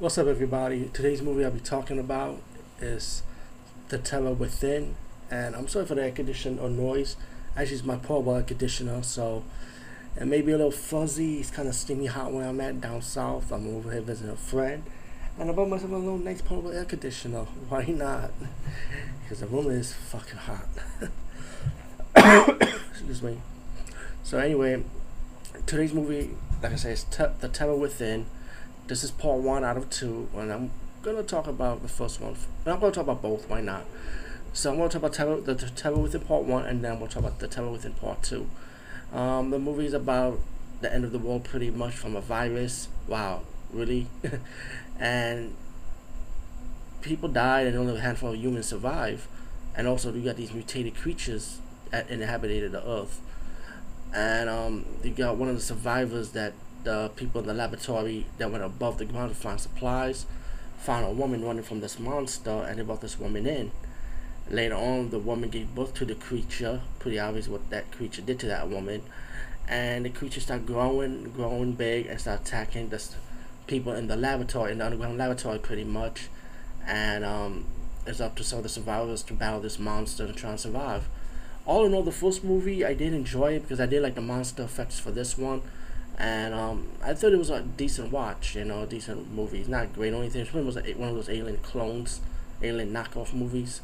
What's up, everybody? Today's movie I'll be talking about is The Terror Within, and I'm sorry for the air condition or noise. Actually, it's my portable air conditioner, so it may be a little fuzzy. It's kind of steamy hot where I'm at down south. I'm over here visiting a friend, and I bought myself a little nice portable air conditioner. Why not? Because the room is fucking hot. Excuse me. So anyway, today's movie, like I say, is The Terror Within. This is part one out of two, and I'm gonna talk about the first one. I'm gonna talk about both. Why not? So I'm gonna talk about terror, the, terror within part one, and then we'll talk about the terror within part two. Um, the movie is about the end of the world, pretty much from a virus. Wow, really? and people died, and only a handful of humans survive. And also, you got these mutated creatures that inhabited the earth. And um, you got one of the survivors that the people in the laboratory that went above the ground to find supplies found a woman running from this monster and they brought this woman in. Later on, the woman gave birth to the creature. Pretty obvious what that creature did to that woman. And the creature started growing, growing big, and started attacking the people in the laboratory, in the underground laboratory, pretty much. And um, it's up to some of the survivors to battle this monster and try and survive. All in all, the first movie I did enjoy it because I did like the monster effects for this one and um, I thought it was a decent watch, you know, a decent movie. It's not great or anything. It was one of those alien clones, alien knockoff movies,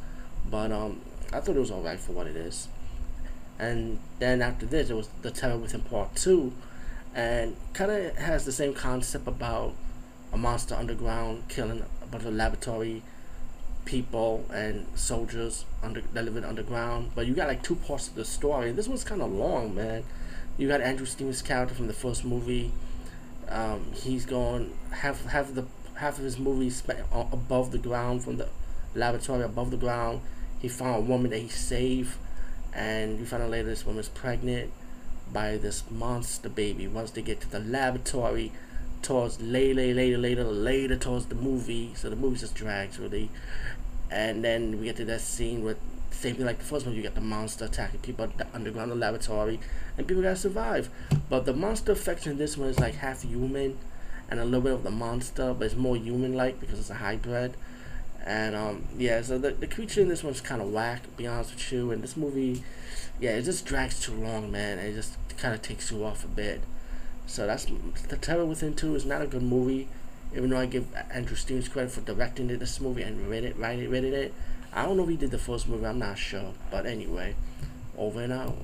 but um, I thought it was alright for what it is. And then after this, it was The Terror Within Part Two, and kind of has the same concept about a monster underground killing a bunch of laboratory people and soldiers under that live in underground. But you got like two parts of the story. This one's kind of long, man you got Andrew Stevens' character from the first movie. Um, he's going half half the half of his movie spent above the ground from the laboratory above the ground. He found a woman that he saved, and you find out later this woman's pregnant by this monster baby. Once they get to the laboratory, towards later, later, later, later towards the movie. So the movie just drags really, and then we get to that scene with same thing like the first one, you got the monster attacking people at the underground laboratory, and people gotta survive. But the monster effects in this one is like half human and a little bit of the monster, but it's more human like because it's a hybrid. And um, yeah, so the, the creature in this one's kind of whack, to be honest with you. And this movie, yeah, it just drags too long, man. It just kind of takes you off a bit. So that's The Terror Within 2 is not a good movie, even though I give Andrew Stevens credit for directing this movie and read it, writing it, writing it. I don't know if he did the first movie, I'm not sure. But anyway, over and out.